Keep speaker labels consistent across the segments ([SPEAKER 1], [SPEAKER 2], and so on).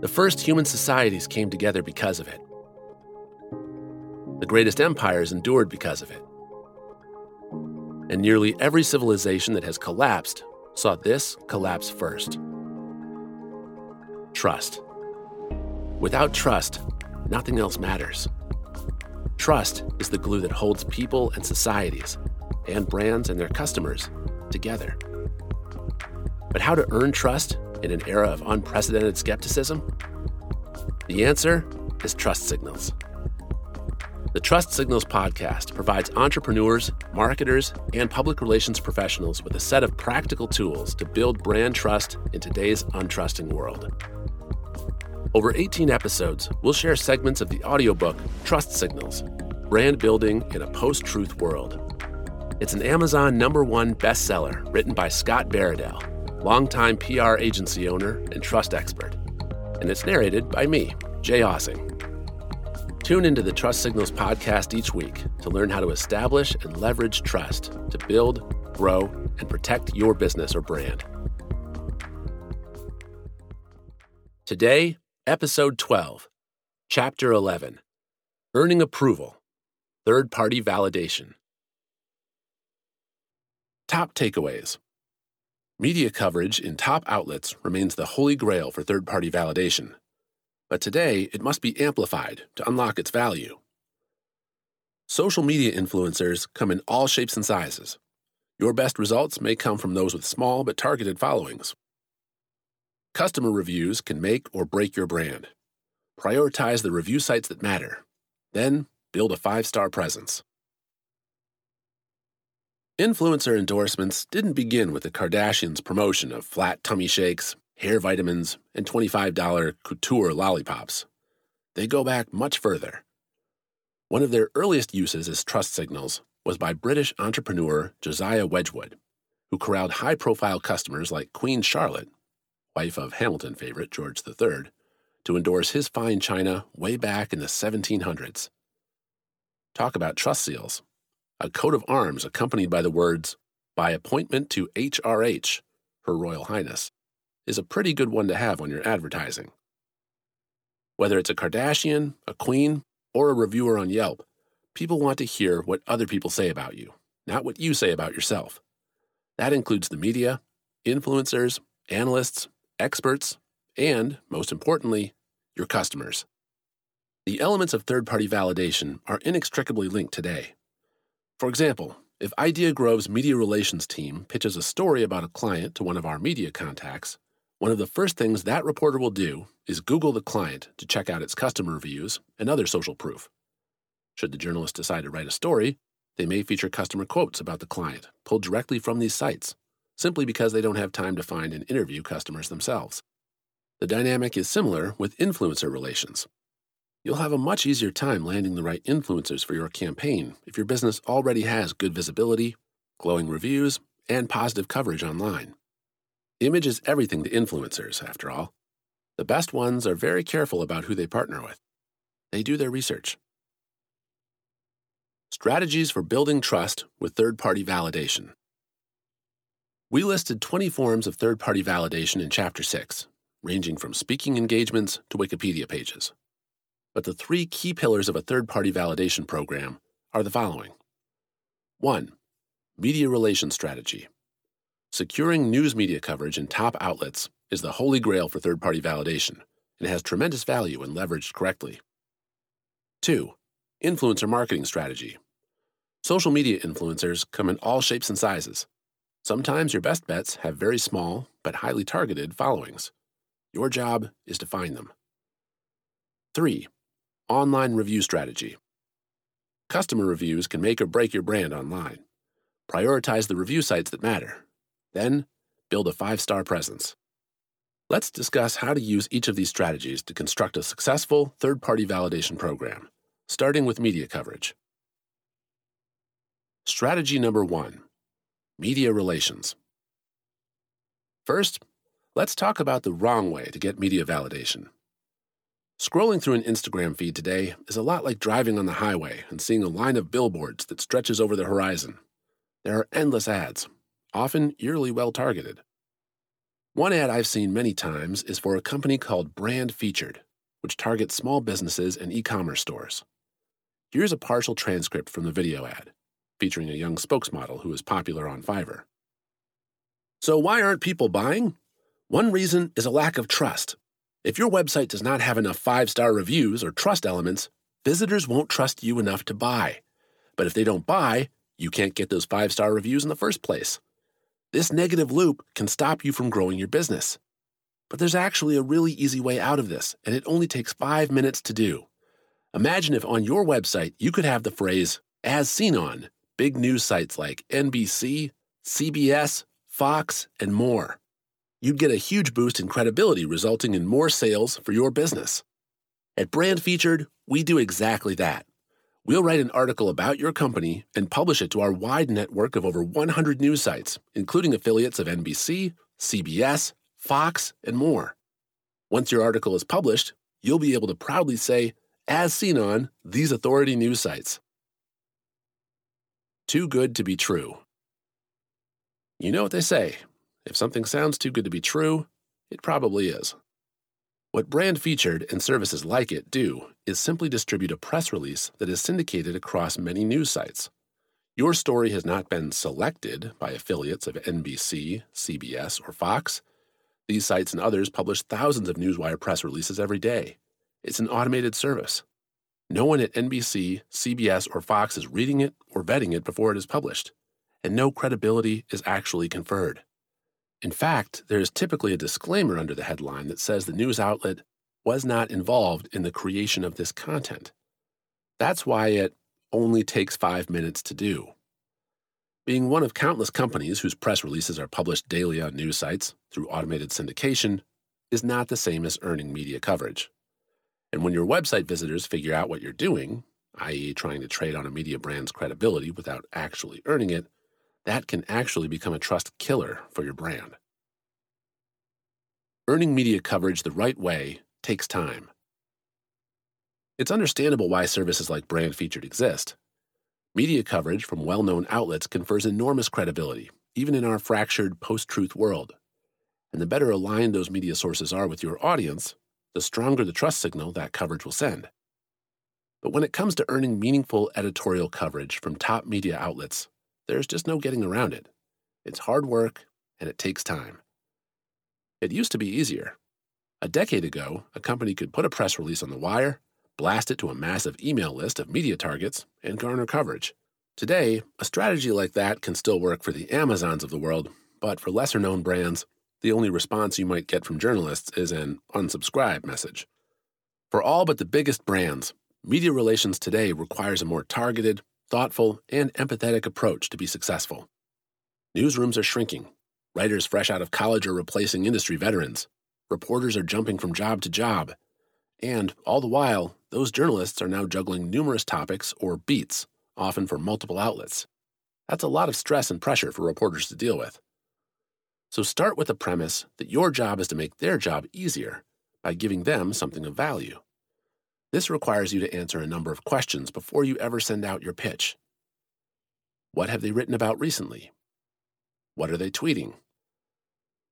[SPEAKER 1] The first human societies came together because of it. The greatest empires endured because of it. And nearly every civilization that has collapsed saw this collapse first. Trust. Without trust, nothing else matters. Trust is the glue that holds people and societies, and brands and their customers together. But how to earn trust in an era of unprecedented skepticism? The answer is trust signals. The Trust Signals podcast provides entrepreneurs, marketers, and public relations professionals with a set of practical tools to build brand trust in today's untrusting world. Over 18 episodes, we'll share segments of the audiobook Trust Signals Brand Building in a Post Truth World. It's an Amazon number one bestseller written by Scott Baradell, longtime PR agency owner and trust expert. And it's narrated by me, Jay Ossing. Tune into the Trust Signals podcast each week to learn how to establish and leverage trust to build, grow, and protect your business or brand. Today, Episode 12, Chapter 11 Earning Approval, Third Party Validation. Top takeaways Media coverage in top outlets remains the holy grail for third party validation, but today it must be amplified to unlock its value. Social media influencers come in all shapes and sizes. Your best results may come from those with small but targeted followings. Customer reviews can make or break your brand. Prioritize the review sites that matter. Then, build a five star presence. Influencer endorsements didn't begin with the Kardashians' promotion of flat tummy shakes, hair vitamins, and $25 couture lollipops. They go back much further. One of their earliest uses as trust signals was by British entrepreneur Josiah Wedgwood, who corralled high profile customers like Queen Charlotte wife of Hamilton favorite George III, to endorse his fine china way back in the 1700s. Talk about trust seals. A coat of arms accompanied by the words, by appointment to HRH, Her Royal Highness, is a pretty good one to have on your advertising. Whether it's a Kardashian, a queen, or a reviewer on Yelp, people want to hear what other people say about you, not what you say about yourself. That includes the media, influencers, analysts, experts, and, most importantly, your customers. The elements of third party validation are inextricably linked today. For example, if Idea Grove's media relations team pitches a story about a client to one of our media contacts, one of the first things that reporter will do is Google the client to check out its customer reviews and other social proof. Should the journalist decide to write a story, they may feature customer quotes about the client pulled directly from these sites simply because they don't have time to find and interview customers themselves. The dynamic is similar with influencer relations. You'll have a much easier time landing the right influencers for your campaign if your business already has good visibility, glowing reviews, and positive coverage online. Image is everything to influencers, after all. The best ones are very careful about who they partner with. They do their research. Strategies for building trust with third party validation. We listed 20 forms of third party validation in Chapter 6, ranging from speaking engagements to Wikipedia pages. But the three key pillars of a third party validation program are the following 1. Media relations strategy. Securing news media coverage in top outlets is the holy grail for third party validation and has tremendous value when leveraged correctly. 2. Influencer marketing strategy. Social media influencers come in all shapes and sizes Sometimes your best bets have very small but highly targeted followings. Your job is to find them. 3. Online review strategy. Customer reviews can make or break your brand online. Prioritize the review sites that matter. Then, build a five star presence. Let's discuss how to use each of these strategies to construct a successful third party validation program, starting with media coverage. Strategy number one Media relations. First, let's talk about the wrong way to get media validation. Scrolling through an Instagram feed today is a lot like driving on the highway and seeing a line of billboards that stretches over the horizon. There are endless ads, often eerily well targeted. One ad I've seen many times is for a company called Brand Featured, which targets small businesses and e commerce stores. Here's a partial transcript from the video ad, featuring a young spokesmodel who is popular on Fiverr. So, why aren't people buying? One reason is a lack of trust. If your website does not have enough five star reviews or trust elements, visitors won't trust you enough to buy. But if they don't buy, you can't get those five star reviews in the first place. This negative loop can stop you from growing your business. But there's actually a really easy way out of this, and it only takes five minutes to do. Imagine if on your website you could have the phrase, as seen on, big news sites like NBC, CBS, Fox, and more. You'd get a huge boost in credibility, resulting in more sales for your business. At Brand Featured, we do exactly that. We'll write an article about your company and publish it to our wide network of over 100 news sites, including affiliates of NBC, CBS, Fox, and more. Once your article is published, you'll be able to proudly say, as seen on these authority news sites. Too good to be true. You know what they say if something sounds too good to be true, it probably is. What Brand Featured and services like it do is simply distribute a press release that is syndicated across many news sites. Your story has not been selected by affiliates of NBC, CBS, or Fox. These sites and others publish thousands of Newswire press releases every day. It's an automated service. No one at NBC, CBS, or Fox is reading it or vetting it before it is published, and no credibility is actually conferred. In fact, there is typically a disclaimer under the headline that says the news outlet was not involved in the creation of this content. That's why it only takes five minutes to do. Being one of countless companies whose press releases are published daily on news sites through automated syndication is not the same as earning media coverage. And when your website visitors figure out what you're doing, i.e., trying to trade on a media brand's credibility without actually earning it, that can actually become a trust killer for your brand. Earning media coverage the right way takes time. It's understandable why services like Brand Featured exist. Media coverage from well known outlets confers enormous credibility, even in our fractured post truth world. And the better aligned those media sources are with your audience, the stronger the trust signal that coverage will send. But when it comes to earning meaningful editorial coverage from top media outlets, there's just no getting around it. It's hard work and it takes time. It used to be easier. A decade ago, a company could put a press release on the wire, blast it to a massive email list of media targets, and garner coverage. Today, a strategy like that can still work for the Amazons of the world, but for lesser known brands, the only response you might get from journalists is an unsubscribe message. For all but the biggest brands, media relations today requires a more targeted, thoughtful, and empathetic approach to be successful. Newsrooms are shrinking. Writers fresh out of college are replacing industry veterans. Reporters are jumping from job to job. And all the while, those journalists are now juggling numerous topics or beats, often for multiple outlets. That's a lot of stress and pressure for reporters to deal with. So start with the premise that your job is to make their job easier by giving them something of value. This requires you to answer a number of questions before you ever send out your pitch. What have they written about recently? What are they tweeting?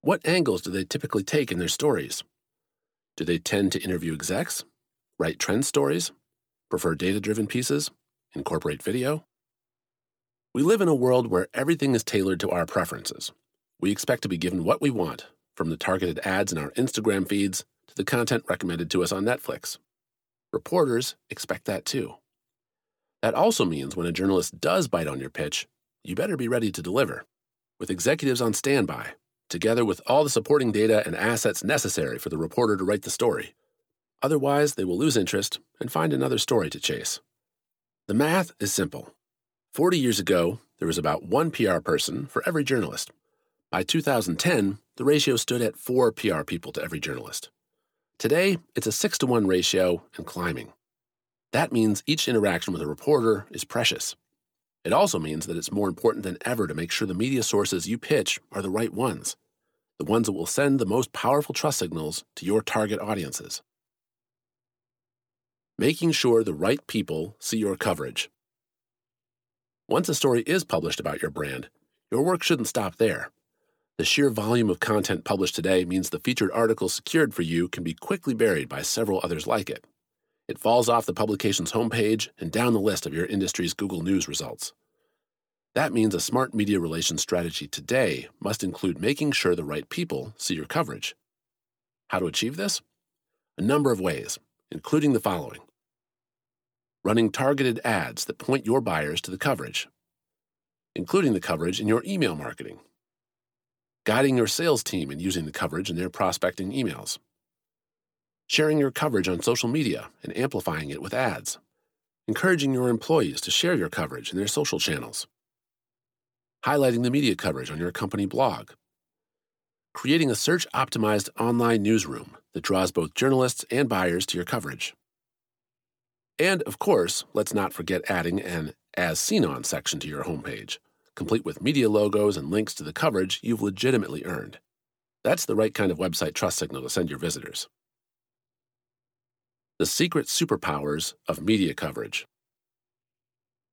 [SPEAKER 1] What angles do they typically take in their stories? Do they tend to interview execs, write trend stories, prefer data driven pieces, incorporate video? We live in a world where everything is tailored to our preferences. We expect to be given what we want, from the targeted ads in our Instagram feeds to the content recommended to us on Netflix. Reporters expect that too. That also means when a journalist does bite on your pitch, you better be ready to deliver, with executives on standby, together with all the supporting data and assets necessary for the reporter to write the story. Otherwise, they will lose interest and find another story to chase. The math is simple. 40 years ago, there was about one PR person for every journalist. By 2010, the ratio stood at four PR people to every journalist. Today, it's a 6 to 1 ratio and climbing. That means each interaction with a reporter is precious. It also means that it's more important than ever to make sure the media sources you pitch are the right ones, the ones that will send the most powerful trust signals to your target audiences. Making sure the right people see your coverage. Once a story is published about your brand, your work shouldn't stop there. The sheer volume of content published today means the featured article secured for you can be quickly buried by several others like it. It falls off the publication's homepage and down the list of your industry's Google News results. That means a smart media relations strategy today must include making sure the right people see your coverage. How to achieve this? A number of ways, including the following running targeted ads that point your buyers to the coverage, including the coverage in your email marketing, guiding your sales team in using the coverage in their prospecting emails, sharing your coverage on social media and amplifying it with ads, encouraging your employees to share your coverage in their social channels highlighting the media coverage on your company blog, creating a search optimized online newsroom that draws both journalists and buyers to your coverage. And of course, let's not forget adding an As Seen On section to your homepage, complete with media logos and links to the coverage you've legitimately earned. That's the right kind of website trust signal to send your visitors. The secret superpowers of media coverage.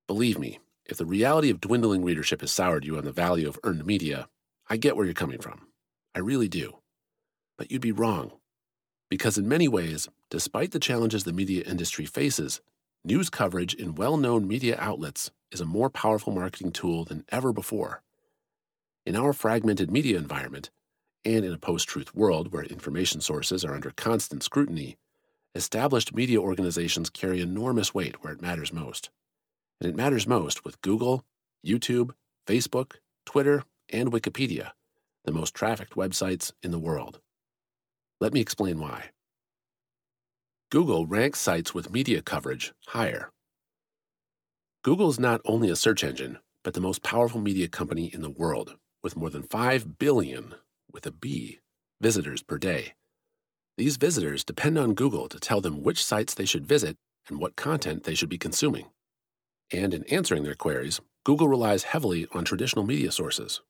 [SPEAKER 1] Believe me, if the reality of dwindling readership has soured you on the value of earned media, I get where you're coming from. I really do. But you'd be wrong. Because in many ways, despite the challenges the media industry faces, news coverage in well known media outlets is a more powerful marketing tool than ever before. In our fragmented media environment, and in a post truth world where information sources are under constant scrutiny, established media organizations carry enormous weight where it matters most and it matters most with Google, YouTube, Facebook, Twitter, and Wikipedia, the most trafficked websites in the world. Let me explain why. Google ranks sites with media coverage higher. Google is not only a search engine, but the most powerful media company in the world, with more than 5 billion, with a B, visitors per day. These visitors depend on Google to tell them which sites they should visit and what content they should be consuming and in answering their queries, Google relies heavily on traditional media sources.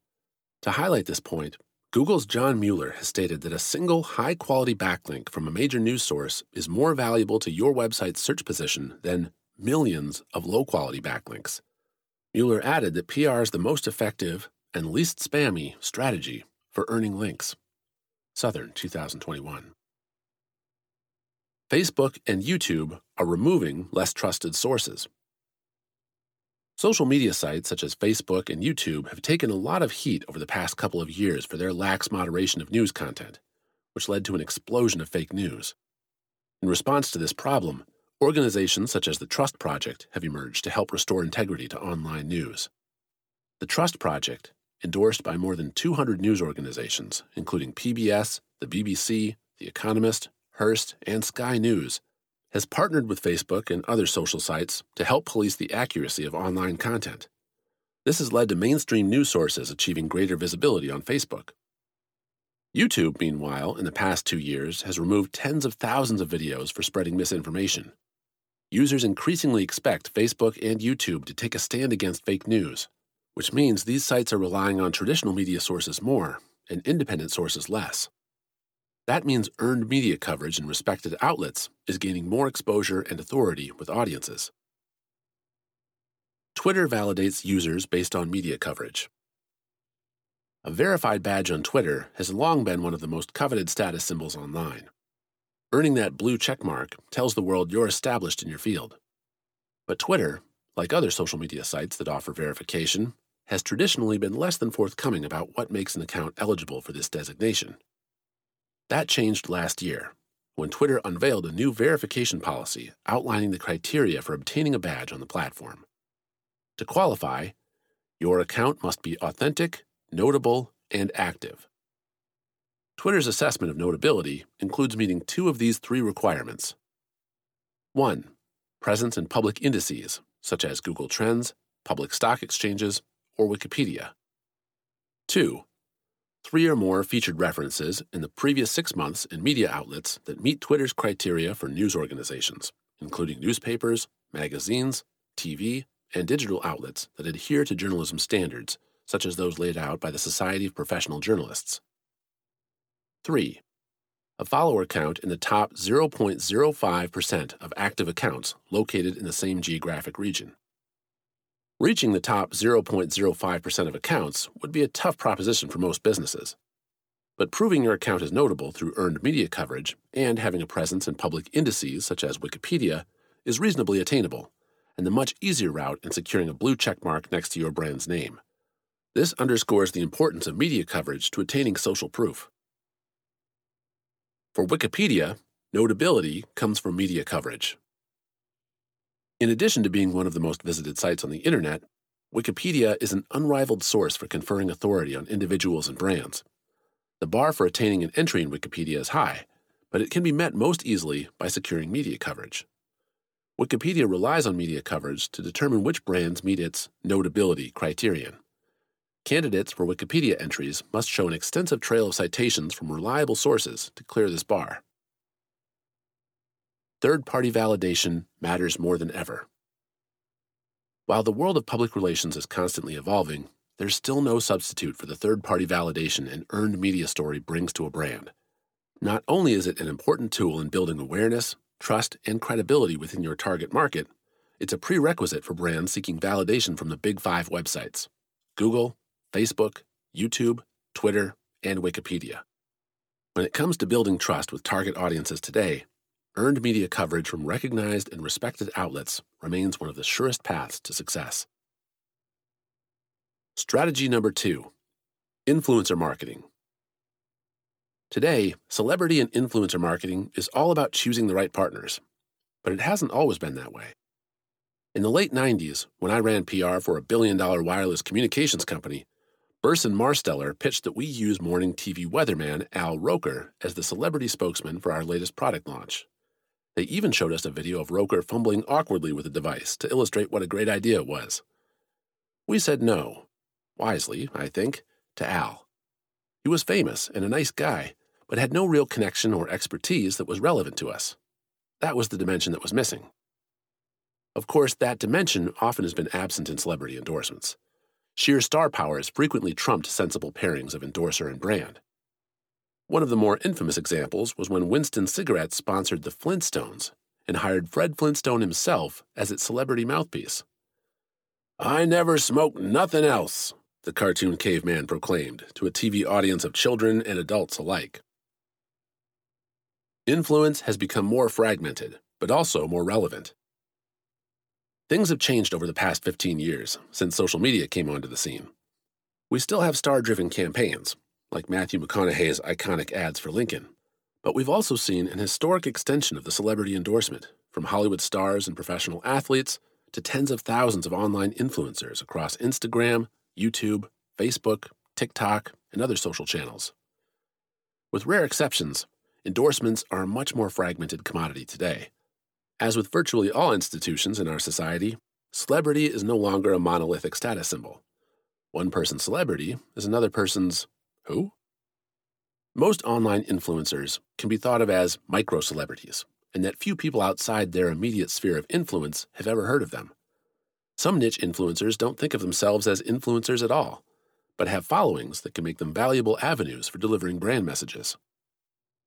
[SPEAKER 1] To highlight this point, Google's John Mueller has stated that a single high quality backlink from a major news source is more valuable to your website's search position than millions of low quality backlinks. Mueller added that PR is the most effective and least spammy strategy for earning links. Southern 2021. Facebook and YouTube are removing less trusted sources Social media sites such as Facebook and YouTube have taken a lot of heat over the past couple of years for their lax moderation of news content, which led to an explosion of fake news. In response to this problem, organizations such as the Trust Project have emerged to help restore integrity to online news. The Trust Project, endorsed by more than 200 news organizations, including PBS, the BBC, The Economist, Hearst, and Sky News, has partnered with Facebook and other social sites to help police the accuracy of online content. This has led to mainstream news sources achieving greater visibility on Facebook. YouTube, meanwhile, in the past two years, has removed tens of thousands of videos for spreading misinformation. Users increasingly expect Facebook and YouTube to take a stand against fake news, which means these sites are relying on traditional media sources more and independent sources less. That means earned media coverage in respected outlets is gaining more exposure and authority with audiences. Twitter validates users based on media coverage. A verified badge on Twitter has long been one of the most coveted status symbols online. Earning that blue checkmark tells the world you're established in your field. But Twitter, like other social media sites that offer verification, has traditionally been less than forthcoming about what makes an account eligible for this designation. That changed last year when Twitter unveiled a new verification policy outlining the criteria for obtaining a badge on the platform. To qualify, your account must be authentic, notable, and active. Twitter's assessment of notability includes meeting two of these three requirements 1. Presence in public indices, such as Google Trends, public stock exchanges, or Wikipedia. 2 three or more featured references in the previous six months in media outlets that meet Twitter's criteria for news organizations, including newspapers, magazines, TV, and digital outlets that adhere to journalism standards, such as those laid out by the Society of Professional Journalists. 3. A follower count in the top 0.05% of active accounts located in the same geographic region. Reaching the top 0.05% of accounts would be a tough proposition for most businesses. But proving your account is notable through earned media coverage and having a presence in public indices such as Wikipedia is reasonably attainable, and the much easier route in securing a blue checkmark next to your brand's name. This underscores the importance of media coverage to attaining social proof. For Wikipedia, notability comes from media coverage. In addition to being one of the most visited sites on the internet, Wikipedia is an unrivaled source for conferring authority on individuals and brands. The bar for attaining an entry in Wikipedia is high, but it can be met most easily by securing media coverage. Wikipedia relies on media coverage to determine which brands meet its notability criterion. Candidates for Wikipedia entries must show an extensive trail of citations from reliable sources to clear this bar third party validation matters more than ever. While the world of public relations is constantly evolving, there's still no substitute for the third party validation an earned media story brings to a brand. Not only is it an important tool in building awareness, trust, and credibility within your target market, it's a prerequisite for brands seeking validation from the big five websites Google, Facebook, YouTube, Twitter, and Wikipedia. When it comes to building trust with target audiences today, earned media coverage from recognized and respected outlets remains one of the surest paths to success. Strategy number two influencer marketing. Today, celebrity and influencer marketing is all about choosing the right partners, but it hasn't always been that way. In the late 90s, when I ran PR for a billion dollar wireless communications company, Burson Marsteller pitched that we use morning TV weatherman Al Roker as the celebrity spokesman for our latest product launch. They even showed us a video of Roker fumbling awkwardly with the device to illustrate what a great idea it was. We said no, wisely, I think, to Al. He was famous and a nice guy, but had no real connection or expertise that was relevant to us. That was the dimension that was missing. Of course, that dimension often has been absent in celebrity endorsements. Sheer star power has frequently trumped sensible pairings of endorser and brand. One of the more infamous examples was when Winston Cigarettes sponsored the Flintstones and hired Fred Flintstone himself as its celebrity mouthpiece. I never smoke nothing else, the cartoon caveman proclaimed to a TV audience of children and adults alike. Influence has become more fragmented, but also more relevant. Things have changed over the past 15 years since social media came onto the scene. We still have star driven campaigns, like Matthew McConaughey's iconic ads for Lincoln. But we've also seen an historic extension of the celebrity endorsement, from Hollywood stars and professional athletes to tens of thousands of online influencers across Instagram, YouTube, Facebook, TikTok, and other social channels. With rare exceptions, endorsements are a much more fragmented commodity today. As with virtually all institutions in our society, celebrity is no longer a monolithic status symbol. One person's celebrity is another person's who? Most online influencers can be thought of as micro celebrities, and that few people outside their immediate sphere of influence have ever heard of them. Some niche influencers don't think of themselves as influencers at all, but have followings that can make them valuable avenues for delivering brand messages.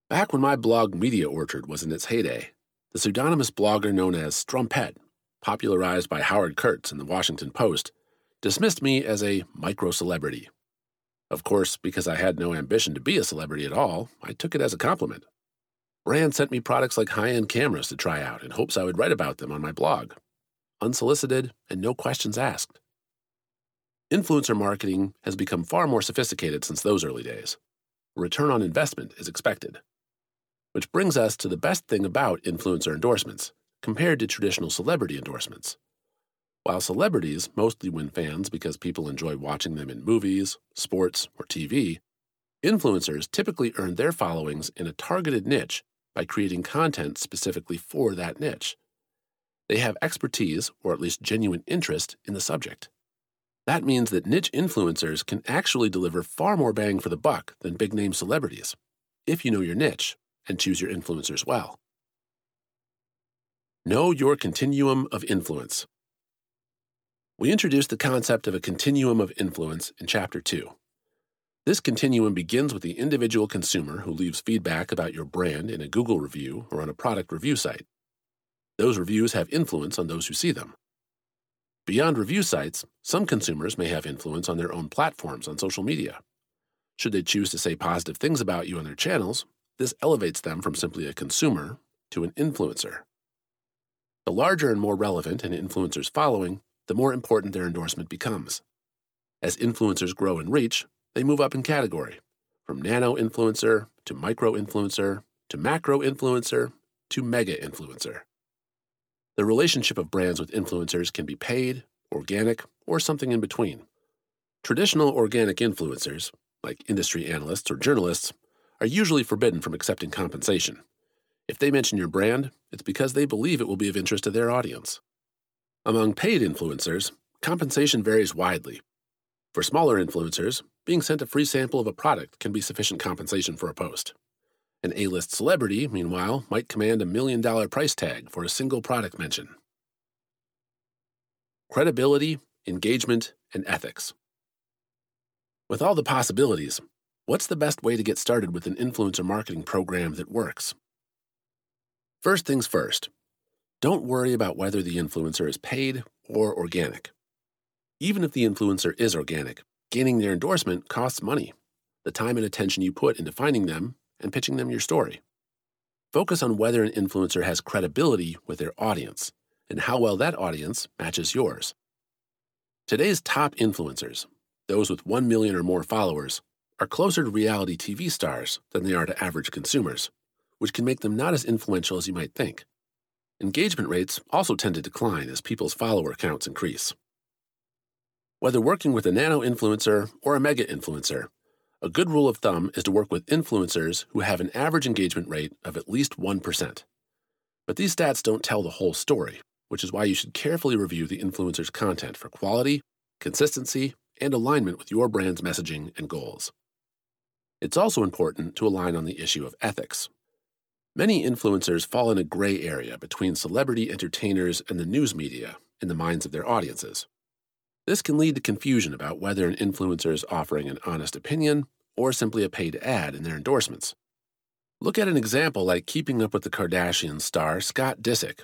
[SPEAKER 1] Back when my blog Media Orchard was in its heyday, the pseudonymous blogger known as Strumpette, popularized by Howard Kurtz in the Washington Post, dismissed me as a micro celebrity of course, because I had no ambition to be a celebrity at all, I took it as a compliment. Brand sent me products like high end cameras to try out in hopes I would write about them on my blog. Unsolicited and no questions asked. Influencer marketing has become far more sophisticated since those early days. return on investment is expected. Which brings us to the best thing about influencer endorsements compared to traditional celebrity endorsements. While celebrities mostly win fans because people enjoy watching them in movies, sports, or TV, influencers typically earn their followings in a targeted niche by creating content specifically for that niche. They have expertise, or at least genuine interest, in the subject. That means that niche influencers can actually deliver far more bang for the buck than big name celebrities, if you know your niche and choose your influencers well. Know your continuum of influence. We introduced the concept of a continuum of influence in Chapter 2. This continuum begins with the individual consumer who leaves feedback about your brand in a Google review or on a product review site. Those reviews have influence on those who see them. Beyond review sites, some consumers may have influence on their own platforms on social media. Should they choose to say positive things about you on their channels, this elevates them from simply a consumer to an influencer. The larger and more relevant an influencer's following, the more important their endorsement becomes. As influencers grow in reach, they move up in category from nano influencer to micro influencer to macro influencer to mega influencer. The relationship of brands with influencers can be paid, organic, or something in between. Traditional organic influencers, like industry analysts or journalists, are usually forbidden from accepting compensation. If they mention your brand, it's because they believe it will be of interest to their audience. Among paid influencers, compensation varies widely. For smaller influencers, being sent a free sample of a product can be sufficient compensation for a post. An A list celebrity, meanwhile, might command a million dollar price tag for a single product mention. Credibility, engagement, and ethics. With all the possibilities, what's the best way to get started with an influencer marketing program that works? First things first, don't worry about whether the influencer is paid or organic. Even if the influencer is organic, gaining their endorsement costs money. The time and attention you put into finding them and pitching them your story. Focus on whether an influencer has credibility with their audience and how well that audience matches yours. Today's top influencers, those with 1 million or more followers, are closer to reality TV stars than they are to average consumers, which can make them not as influential as you might think. Engagement rates also tend to decline as people's follower counts increase. Whether working with a nano influencer or a mega influencer, a good rule of thumb is to work with influencers who have an average engagement rate of at least 1%. But these stats don't tell the whole story, which is why you should carefully review the influencer's content for quality, consistency, and alignment with your brand's messaging and goals. It's also important to align on the issue of ethics. Many influencers fall in a gray area between celebrity entertainers and the news media in the minds of their audiences. This can lead to confusion about whether an influencer is offering an honest opinion or simply a paid ad in their endorsements. Look at an example like Keeping Up with the Kardashians star Scott Disick,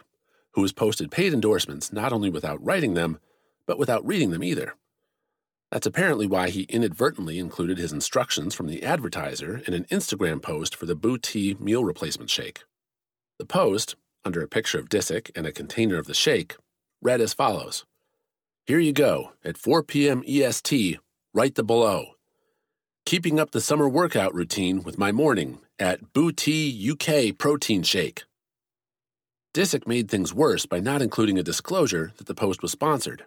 [SPEAKER 1] who has posted paid endorsements not only without writing them, but without reading them either. That's apparently why he inadvertently included his instructions from the advertiser in an Instagram post for the Bootea meal replacement shake. The post, under a picture of Disick and a container of the shake, read as follows here you go, at 4 p.m. EST, right the below. Keeping up the summer workout routine with my morning at Bootea UK Protein Shake. Disick made things worse by not including a disclosure that the post was sponsored.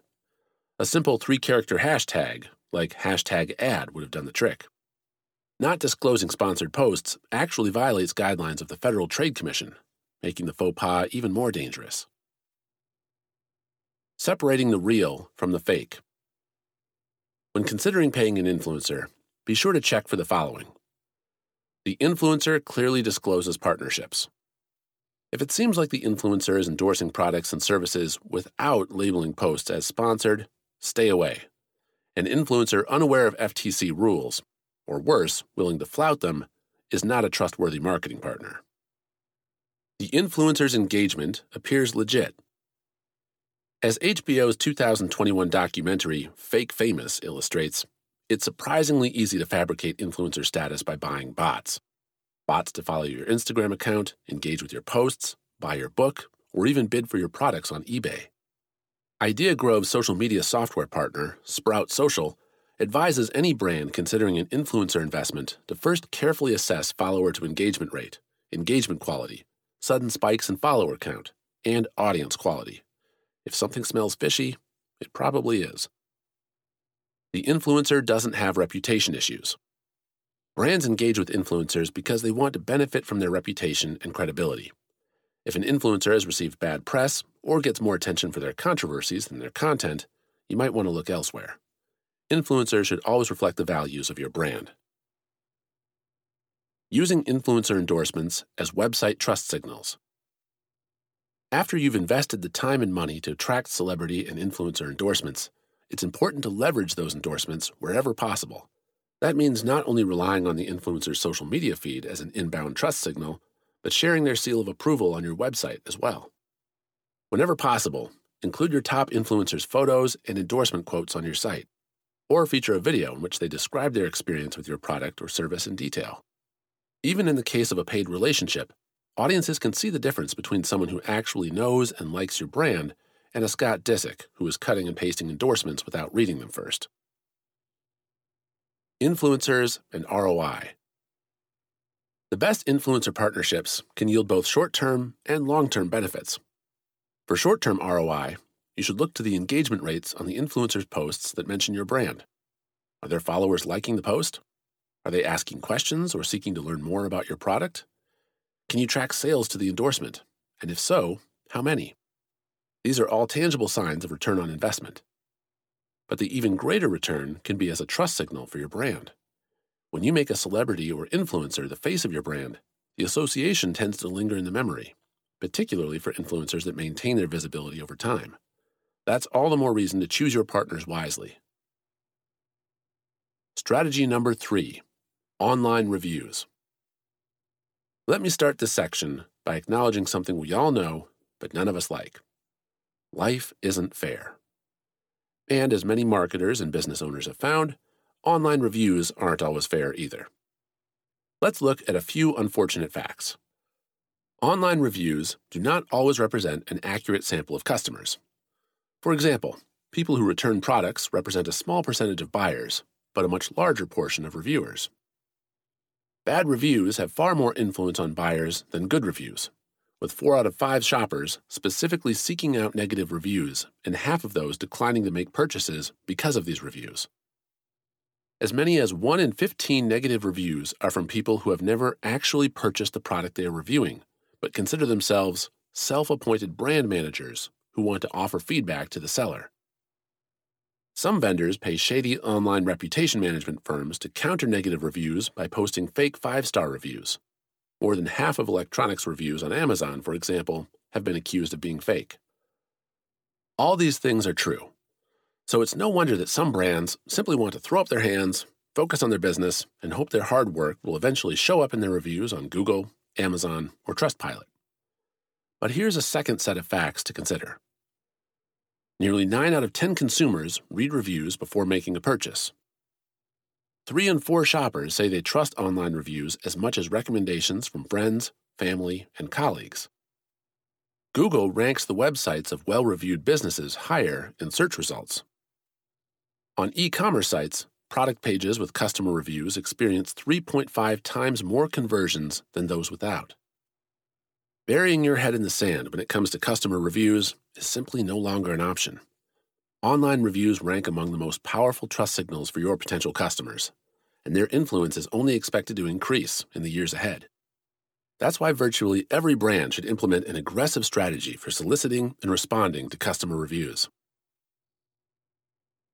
[SPEAKER 1] A simple three character hashtag, like hashtag ad, would have done the trick. Not disclosing sponsored posts actually violates guidelines of the Federal Trade Commission, making the faux pas even more dangerous. Separating the real from the fake. When considering paying an influencer, be sure to check for the following. The influencer clearly discloses partnerships. If it seems like the influencer is endorsing products and services without labeling posts as sponsored, stay away. An influencer unaware of FTC rules, or worse, willing to flout them, is not a trustworthy marketing partner. The influencer's engagement appears legit as HBO's 2021 documentary, Fake Famous, illustrates, it's surprisingly easy to fabricate influencer status by buying bots. Bots to follow your Instagram account, engage with your posts, buy your book, or even bid for your products on eBay. Idea Grove's social media software partner, Sprout Social, advises any brand considering an influencer investment to first carefully assess follower to engagement rate, engagement quality, sudden spikes in follower count, and audience quality. If something smells fishy, it probably is. The influencer doesn't have reputation issues. Brands engage with influencers because they want to benefit from their reputation and credibility. If an influencer has received bad press or gets more attention for their controversies than their content, you might want to look elsewhere. Influencers should always reflect the values of your brand. Using influencer endorsements as website trust signals. After you've invested the time and money to attract celebrity and influencer endorsements, it's important to leverage those endorsements wherever possible. That means not only relying on the influencer's social media feed as an inbound trust signal, but sharing their seal of approval on your website as well. Whenever possible, include your top influencers' photos and endorsement quotes on your site, or feature a video in which they describe their experience with your product or service in detail. Even in the case of a paid relationship, audiences can see the difference between someone who actually knows and likes your brand and a Scott Disick who is cutting and pasting endorsements without reading them first. Influencers and ROI. The best influencer partnerships can yield both short term and long term benefits. For short term ROI, you should look to the engagement rates on the influencer's posts that mention your brand. Are their followers liking the post? Are they asking questions or seeking to learn more about your product? Can you track sales to the endorsement? And if so, how many? These are all tangible signs of return on investment. But the even greater return can be as a trust signal for your brand. When you make a celebrity or influencer the face of your brand, the association tends to linger in the memory, particularly for influencers that maintain their visibility over time. That's all the more reason to choose your partners wisely. Strategy number three online reviews. Let me start this section by acknowledging something we all know, but none of us like. Life isn't fair. And as many marketers and business owners have found, online reviews aren't always fair either. Let's look at a few unfortunate facts. Online reviews do not always represent an accurate sample of customers. For example, people who return products represent a small percentage of buyers, but a much larger portion of reviewers. Bad reviews have far more influence on buyers than good reviews, with four out of five shoppers specifically seeking out negative reviews and half of those declining to make purchases because of these reviews. As many as 1 in 15 negative reviews are from people who have never actually purchased the product they are reviewing, but consider themselves self appointed brand managers who want to offer feedback to the seller. Some vendors pay shady online reputation management firms to counter negative reviews by posting fake five star reviews. More than half of electronics reviews on Amazon, for example, have been accused of being fake. All these things are true. So it's no wonder that some brands simply want to throw up their hands, focus on their business, and hope their hard work will eventually show up in their reviews on Google, Amazon, or Trustpilot. But here's a second set of facts to consider. Nearly 9 out of 10 consumers read reviews before making a purchase. 3 in 4 shoppers say they trust online reviews as much as recommendations from friends, family, and colleagues. Google ranks the websites of well reviewed businesses higher in search results. On e commerce sites, product pages with customer reviews experience 3.5 times more conversions than those without. Burying your head in the sand when it comes to customer reviews is simply no longer an option. Online reviews rank among the most powerful trust signals for your potential customers, and their influence is only expected to increase in the years ahead. That's why virtually every brand should implement an aggressive strategy for soliciting and responding to customer reviews.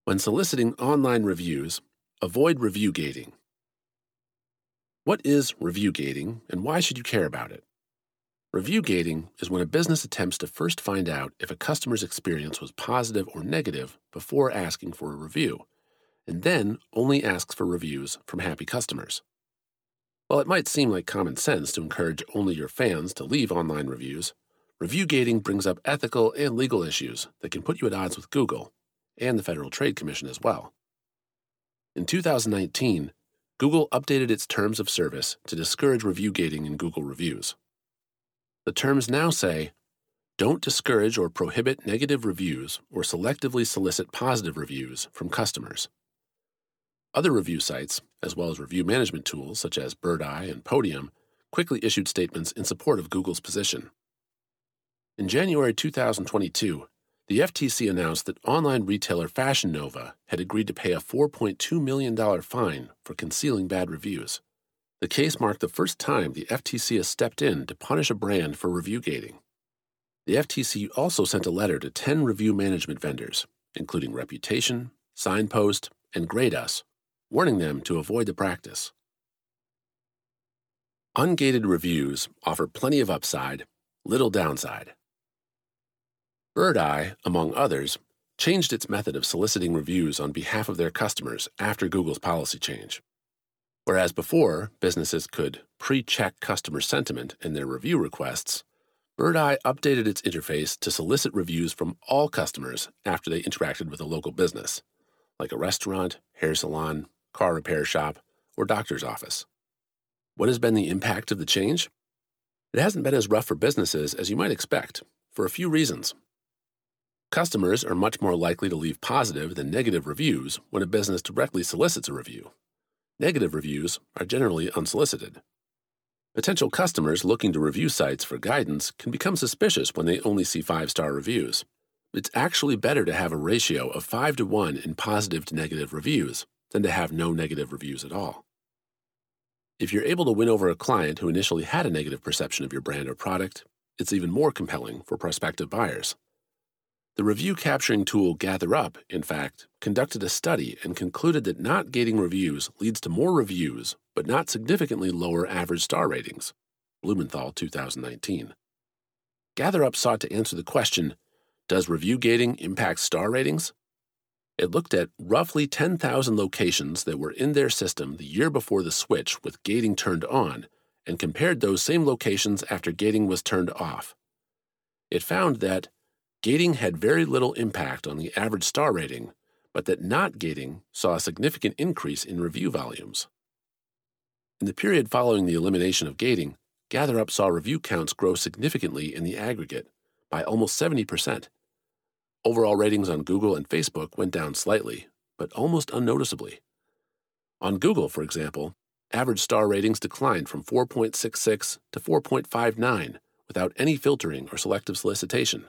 [SPEAKER 1] When soliciting online reviews, avoid review gating. What is review gating, and why should you care about it? Review gating is when a business attempts to first find out if a customer's experience was positive or negative before asking for a review, and then only asks for reviews from happy customers. While it might seem like common sense to encourage only your fans to leave online reviews, review gating brings up ethical and legal issues that can put you at odds with Google and the Federal Trade Commission as well. In 2019, Google updated its terms of service to discourage review gating in Google reviews. The terms now say don't discourage or prohibit negative reviews or selectively solicit positive reviews from customers. Other review sites, as well as review management tools such as Birdeye and Podium, quickly issued statements in support of Google's position. In January 2022, the FTC announced that online retailer Fashion Nova had agreed to pay a $4.2 million fine for concealing bad reviews. The case marked the first time the FTC has stepped in to punish a brand for review gating. The FTC also sent a letter to 10 review management vendors, including Reputation, Signpost, and GradeUs, warning them to avoid the practice. Ungated reviews offer plenty of upside, little downside. Birdeye, among others, changed its method of soliciting reviews on behalf of their customers after Google's policy change. Whereas before, businesses could pre check customer sentiment in their review requests, Birdeye updated its interface to solicit reviews from all customers after they interacted with a local business, like a restaurant, hair salon, car repair shop, or doctor's office. What has been the impact of the change? It hasn't been as rough for businesses as you might expect, for a few reasons. Customers are much more likely to leave positive than negative reviews when a business directly solicits a review. Negative reviews are generally unsolicited. Potential customers looking to review sites for guidance can become suspicious when they only see five star reviews. It's actually better to have a ratio of 5 to 1 in positive to negative reviews than to have no negative reviews at all. If you're able to win over a client who initially had a negative perception of your brand or product, it's even more compelling for prospective buyers. The review capturing tool GatherUp, in fact, conducted a study and concluded that not gating reviews leads to more reviews, but not significantly lower average star ratings. Blumenthal 2019. GatherUp sought to answer the question Does review gating impact star ratings? It looked at roughly 10,000 locations that were in their system the year before the switch with gating turned on and compared those same locations after gating was turned off. It found that Gating had very little impact on the average star rating, but that not gating saw a significant increase in review volumes. In the period following the elimination of gating, GatherUp saw review counts grow significantly in the aggregate by almost 70%. Overall ratings on Google and Facebook went down slightly, but almost unnoticeably. On Google, for example, average star ratings declined from 4.66 to 4.59 without any filtering or selective solicitation.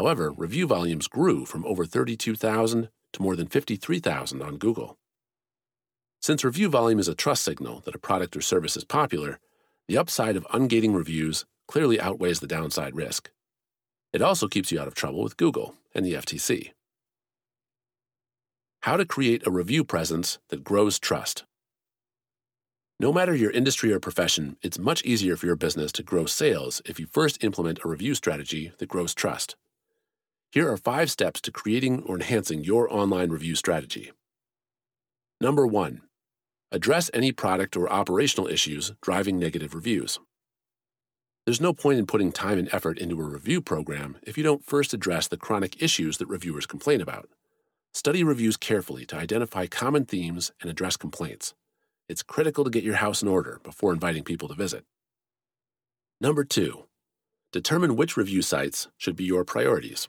[SPEAKER 1] However, review volumes grew from over 32,000 to more than 53,000 on Google. Since review volume is a trust signal that a product or service is popular, the upside of ungating reviews clearly outweighs the downside risk. It also keeps you out of trouble with Google and the FTC. How to create a review presence that grows trust. No matter your industry or profession, it's much easier for your business to grow sales if you first implement a review strategy that grows trust. Here are five steps to creating or enhancing your online review strategy. Number one, address any product or operational issues driving negative reviews. There's no point in putting time and effort into a review program if you don't first address the chronic issues that reviewers complain about. Study reviews carefully to identify common themes and address complaints. It's critical to get your house in order before inviting people to visit. Number two, determine which review sites should be your priorities.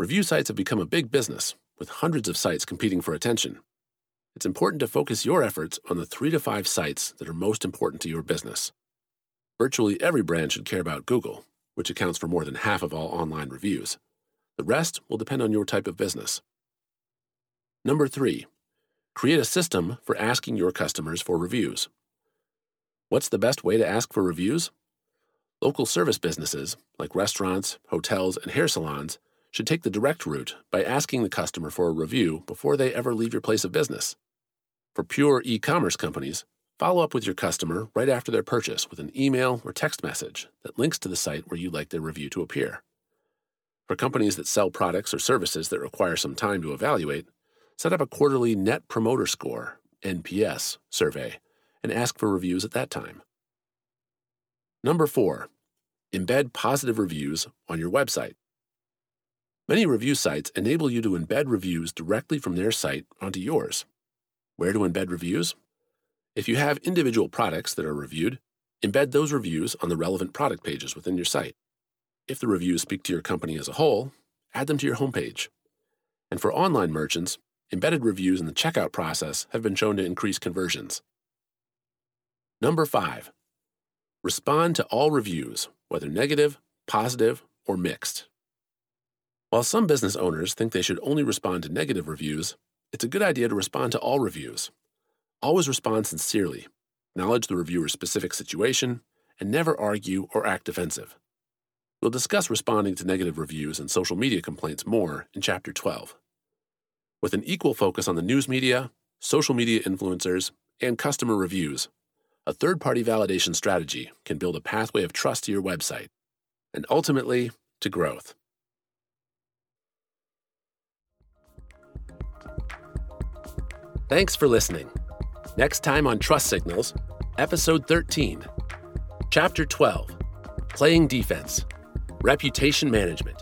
[SPEAKER 1] Review sites have become a big business, with hundreds of sites competing for attention. It's important to focus your efforts on the three to five sites that are most important to your business. Virtually every brand should care about Google, which accounts for more than half of all online reviews. The rest will depend on your type of business. Number three, create a system for asking your customers for reviews. What's the best way to ask for reviews? Local service businesses, like restaurants, hotels, and hair salons, should take the direct route by asking the customer for a review before they ever leave your place of business. For pure e commerce companies, follow up with your customer right after their purchase with an email or text message that links to the site where you'd like their review to appear. For companies that sell products or services that require some time to evaluate, set up a quarterly Net Promoter Score NPS survey and ask for reviews at that time. Number four, embed positive reviews on your website. Many review sites enable you to embed reviews directly from their site onto yours. Where to embed reviews? If you have individual products that are reviewed, embed those reviews on the relevant product pages within your site. If the reviews speak to your company as a whole, add them to your homepage. And for online merchants, embedded reviews in the checkout process have been shown to increase conversions. Number five, respond to all reviews, whether negative, positive, or mixed. While some business owners think they should only respond to negative reviews, it's a good idea to respond to all reviews. Always respond sincerely, acknowledge the reviewer's specific situation, and never argue or act defensive. We'll discuss responding to negative reviews and social media complaints more in Chapter 12. With an equal focus on the news media, social media influencers, and customer reviews, a third party validation strategy can build a pathway of trust to your website and ultimately to growth. Thanks for listening. Next time on Trust Signals, Episode 13, Chapter 12 playing defense, reputation management,